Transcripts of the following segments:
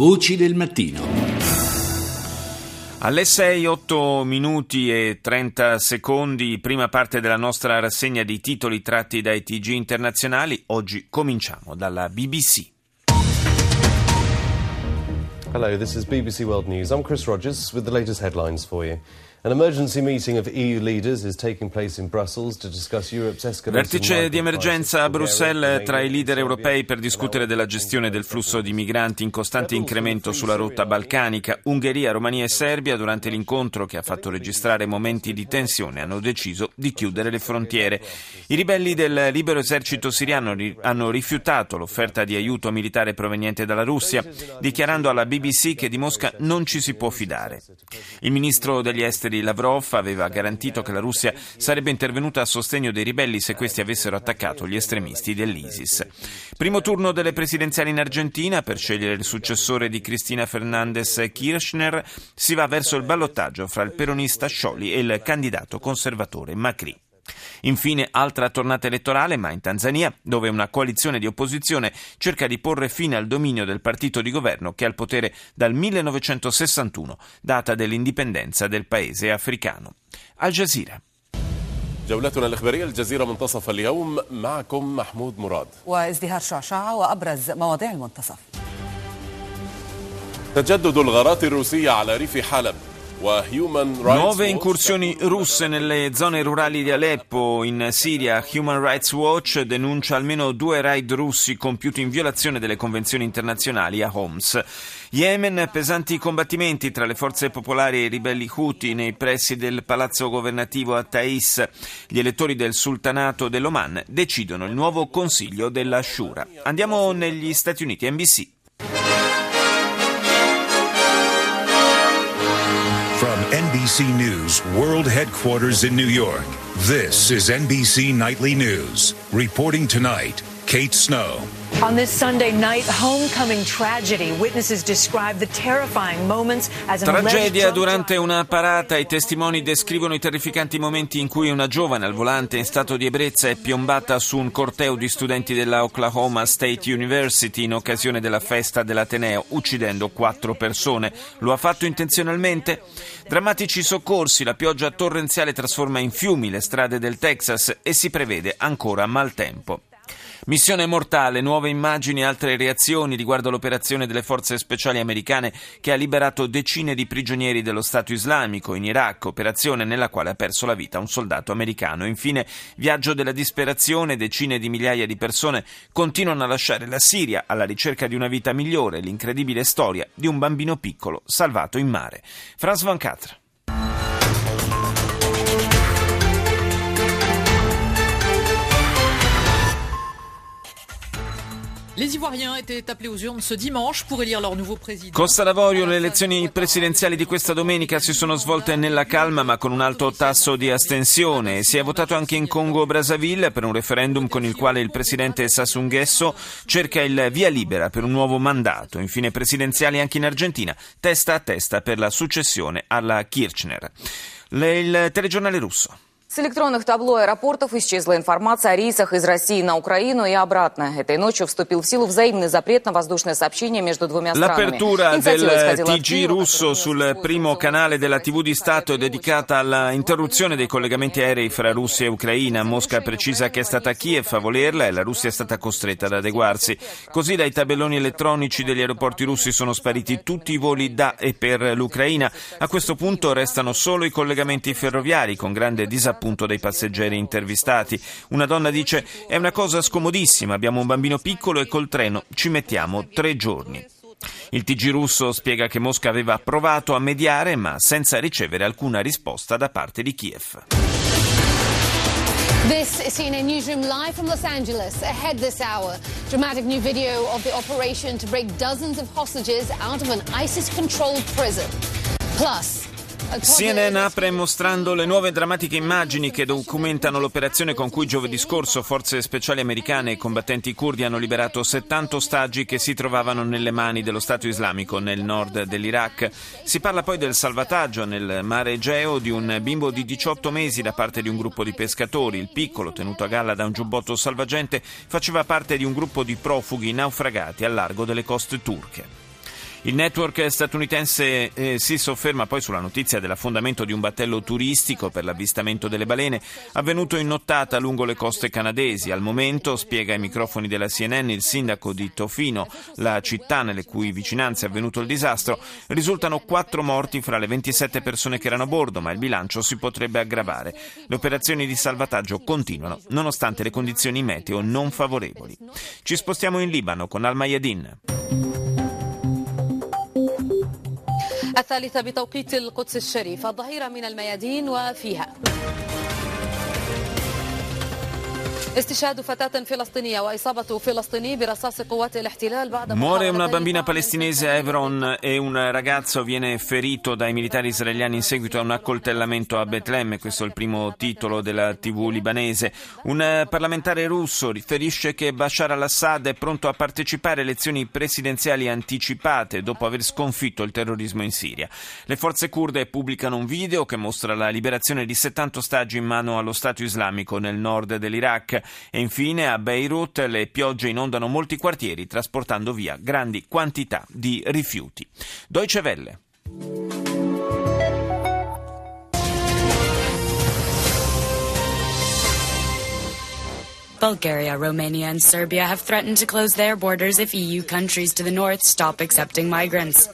Voci del mattino. Alle 6, 8 minuti e 30 secondi, prima parte della nostra rassegna di titoli tratti dai TG internazionali. Oggi cominciamo dalla BBC. Hello, this is BBC World News. I'm Chris Rogers with the latest headlines for you. Vertice di emergenza a Bruxelles tra i leader europei per discutere della gestione del flusso di migranti in costante incremento sulla rotta balcanica. Ungheria, Romania e Serbia, durante l'incontro che ha fatto registrare momenti di tensione, hanno deciso di chiudere le frontiere. I ribelli del libero esercito siriano hanno rifiutato l'offerta di aiuto militare proveniente dalla Russia, dichiarando alla BBC che di Mosca non ci si può fidare. Il ministro degli esteri esteri Lavrov aveva garantito che la Russia sarebbe intervenuta a sostegno dei ribelli se questi avessero attaccato gli estremisti dell'ISIS. Primo turno delle presidenziali in Argentina per scegliere il successore di Cristina Fernandez Kirchner si va verso il ballottaggio fra il peronista Scioli e il candidato conservatore Macri. Infine, altra tornata elettorale, ma in Tanzania, dove una coalizione di opposizione cerca di porre fine al dominio del partito di governo che è al potere dal 1961, data dell'indipendenza del paese africano. Al Jazeera. جولتنا الإخبارية الجزيرة منتصف اليوم معكم محمود مراد وازدهار شعشعة وأبرز مواضيع المنتصف تجدد الغارات الروسية على ريف حلب Nuove incursioni russe nelle zone rurali di Aleppo, in Siria. Human Rights Watch denuncia almeno due raid russi compiuti in violazione delle convenzioni internazionali a Homs. Yemen, pesanti combattimenti tra le forze popolari e i ribelli Houthi nei pressi del palazzo governativo a Taiz. Gli elettori del sultanato dell'Oman decidono il nuovo consiglio della Shura. Andiamo negli Stati Uniti, NBC. NBC News World Headquarters in New York. This is NBC Nightly News. Reporting tonight, Kate Snow. On this Sunday night, homecoming tragedy. Witnesses describe the terrifying moments as an Tragedia durante una parata. I testimoni descrivono i terrificanti momenti in cui una giovane al volante in stato di ebbrezza è piombata su un corteo di studenti della Oklahoma State University in occasione della festa dell'Ateneo, uccidendo quattro persone. Lo ha fatto intenzionalmente? Drammatici soccorsi. La pioggia torrenziale trasforma in fiumi le strade del Texas e si prevede ancora maltempo. Missione mortale, nuove immagini e altre reazioni riguardo l'operazione delle forze speciali americane che ha liberato decine di prigionieri dello Stato islamico in Iraq, operazione nella quale ha perso la vita un soldato americano. Infine, viaggio della disperazione, decine di migliaia di persone continuano a lasciare la Siria alla ricerca di una vita migliore, l'incredibile storia di un bambino piccolo salvato in mare. Franz Van Catra. Les Ivoiriens étaient appelés aux urnes ce dimanche pour élire leur nouveau président. Costa d'Avorio, le elezioni presidenziali di questa domenica si sono svolte nella calma ma con un alto tasso di astensione. Si è votato anche in Congo Brazzaville per un referendum con il quale il presidente Sassou Nguesso cerca il via libera per un nuovo mandato. Infine presidenziali anche in Argentina, testa a testa per la successione alla Kirchner. Il telegiornale russo. С электронных табло аэропортов исчезла информация о рейсах из России на Украину и обратно. Этой ночью вступил в силу взаимный запрет на воздушное сообщение между двумя странами. L'apertura del TG russo sul primo canale della TV di Stato è dedicata all'interruzione dei collegamenti aerei fra Russia e Ucraina. Mosca precisa che è stata Kiev a volerla e la Russia è stata costretta ad adeguarsi. Così dai tabelloni elettronici degli aeroporti russi sono spariti tutti i voli da e per l'Ucraina. A questo punto restano solo i collegamenti ferroviari con grande disappunto appunto dei passeggeri intervistati. Una donna dice è una cosa scomodissima, abbiamo un bambino piccolo e col treno ci mettiamo tre giorni. Il TG russo spiega che Mosca aveva provato a mediare ma senza ricevere alcuna risposta da parte di Kiev. This is CNN Newsroom live from Los Angeles. Ahead this hour, dramatic new video of the operation to break dozens of hostages out of an ISIS-controlled prison. Plus, CNN apre mostrando le nuove drammatiche immagini che documentano l'operazione con cui giovedì scorso forze speciali americane e combattenti curdi hanno liberato 70 ostaggi che si trovavano nelle mani dello Stato islamico nel nord dell'Iraq. Si parla poi del salvataggio nel mare Egeo di un bimbo di 18 mesi da parte di un gruppo di pescatori. Il piccolo, tenuto a galla da un giubbotto salvagente, faceva parte di un gruppo di profughi naufragati al largo delle coste turche. Il network statunitense eh, si sofferma poi sulla notizia dell'affondamento di un battello turistico per l'avvistamento delle balene avvenuto in nottata lungo le coste canadesi. Al momento, spiega ai microfoni della CNN il sindaco di Tofino, la città nelle cui vicinanze è avvenuto il disastro, risultano quattro morti fra le 27 persone che erano a bordo, ma il bilancio si potrebbe aggravare. Le operazioni di salvataggio continuano, nonostante le condizioni meteo non favorevoli. Ci spostiamo in Libano con Al Mayadin. الثالثة بتوقيت القدس الشريف الظهيرة من الميادين وفيها. Muore una bambina palestinese a Hebron e un ragazzo viene ferito dai militari israeliani in seguito a un accoltellamento a Betlemme. Questo è il primo titolo della TV libanese. Un parlamentare russo riferisce che Bashar al-Assad è pronto a partecipare a elezioni presidenziali anticipate dopo aver sconfitto il terrorismo in Siria. Le forze kurde pubblicano un video che mostra la liberazione di 70 ostaggi in mano allo Stato islamico nel nord dell'Iraq. E infine a Beirut le piogge inondano molti quartieri trasportando via grandi quantità di rifiuti. Deutsche Welle. Bulgaria, Romania, and Serbia have threatened to close their borders if EU countries to the north stop accepting migrants.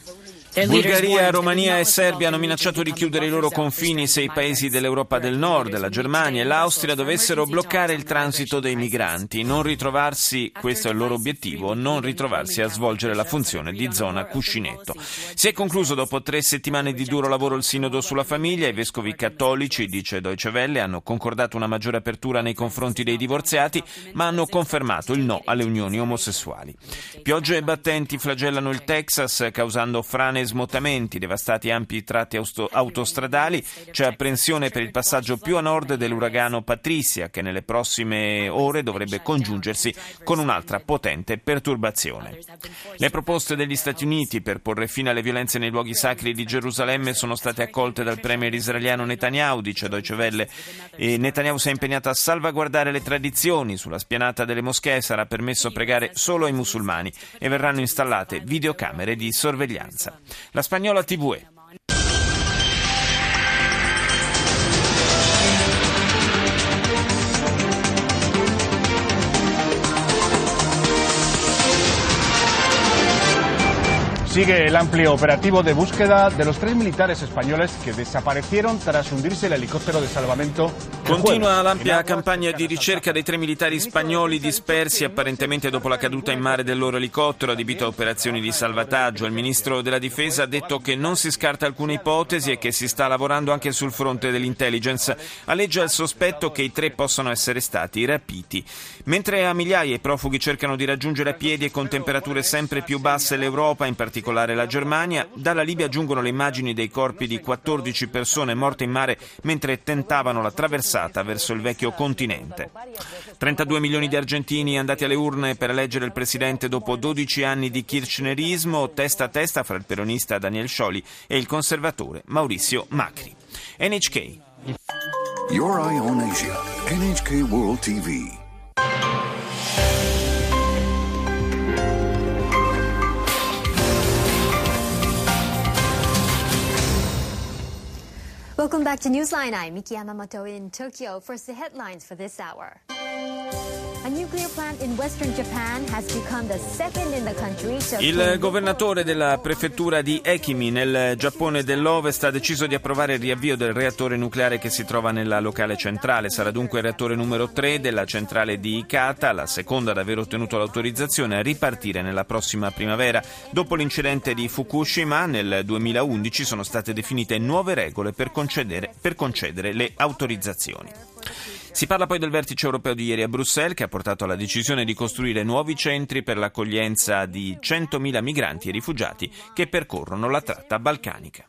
Bulgaria, Romania e Serbia hanno minacciato di chiudere i loro confini se i paesi dell'Europa del Nord, la Germania e l'Austria dovessero bloccare il transito dei migranti, non ritrovarsi, questo è il loro obiettivo, non ritrovarsi a svolgere la funzione di zona cuscinetto. Si è concluso dopo tre settimane di duro lavoro il sinodo sulla famiglia, i vescovi cattolici, dice Deutsche Welle, hanno concordato una maggiore apertura nei confronti dei divorziati, ma hanno confermato il no alle unioni omosessuali. Piogge battenti flagellano il Texas, causando frane smottamenti, devastati ampi tratti autostradali, c'è apprensione per il passaggio più a nord dell'uragano Patricia che nelle prossime ore dovrebbe congiungersi con un'altra potente perturbazione. Le proposte degli Stati Uniti per porre fine alle violenze nei luoghi sacri di Gerusalemme sono state accolte dal premier israeliano Netanyahu, dice Deutsche Welle, e Netanyahu si è impegnato a salvaguardare le tradizioni. Sulla spianata delle moschee sarà permesso pregare solo ai musulmani e verranno installate videocamere di sorveglianza. La spagnola TVE. Sigue el amplio operativo de búsqueda de los tres militares españoles que desaparecieron tras hundirse el helicóptero de salvamento. Continua l'ampia campagna di ricerca dei tre militari spagnoli dispersi apparentemente dopo la caduta in mare del loro elicottero adibito a operazioni di salvataggio. Il ministro della difesa ha detto che non si scarta alcuna ipotesi e che si sta lavorando anche sul fronte dell'intelligence. Alleggia il sospetto che i tre possano essere stati rapiti. Mentre a migliaia i profughi cercano di raggiungere a piedi e con temperature sempre più basse l'Europa, in particolare particolare la Germania. Dalla Libia giungono le immagini dei corpi di 14 persone morte in mare mentre tentavano la traversata verso il vecchio continente. 32 milioni di argentini andati alle urne per eleggere il presidente dopo 12 anni di kirchnerismo, testa a testa fra il peronista Daniel Scioli e il conservatore Mauricio Macri. NHK. Your Eye on Asia. NHK World TV. Welcome back to Newsline. I'm Miki Yamamoto in Tokyo. First, the headlines for this hour. Il governatore della prefettura di Ekimi nel Giappone dell'Ovest ha deciso di approvare il riavvio del reattore nucleare che si trova nella locale centrale. Sarà dunque il reattore numero 3 della centrale di Ikata, la seconda ad aver ottenuto l'autorizzazione a ripartire nella prossima primavera. Dopo l'incidente di Fukushima nel 2011 sono state definite nuove regole per concedere, per concedere le autorizzazioni. Si parla poi del vertice europeo di ieri a Bruxelles che ha portato alla decisione di costruire nuovi centri per l'accoglienza di 100.000 migranti e rifugiati che percorrono la tratta balcanica.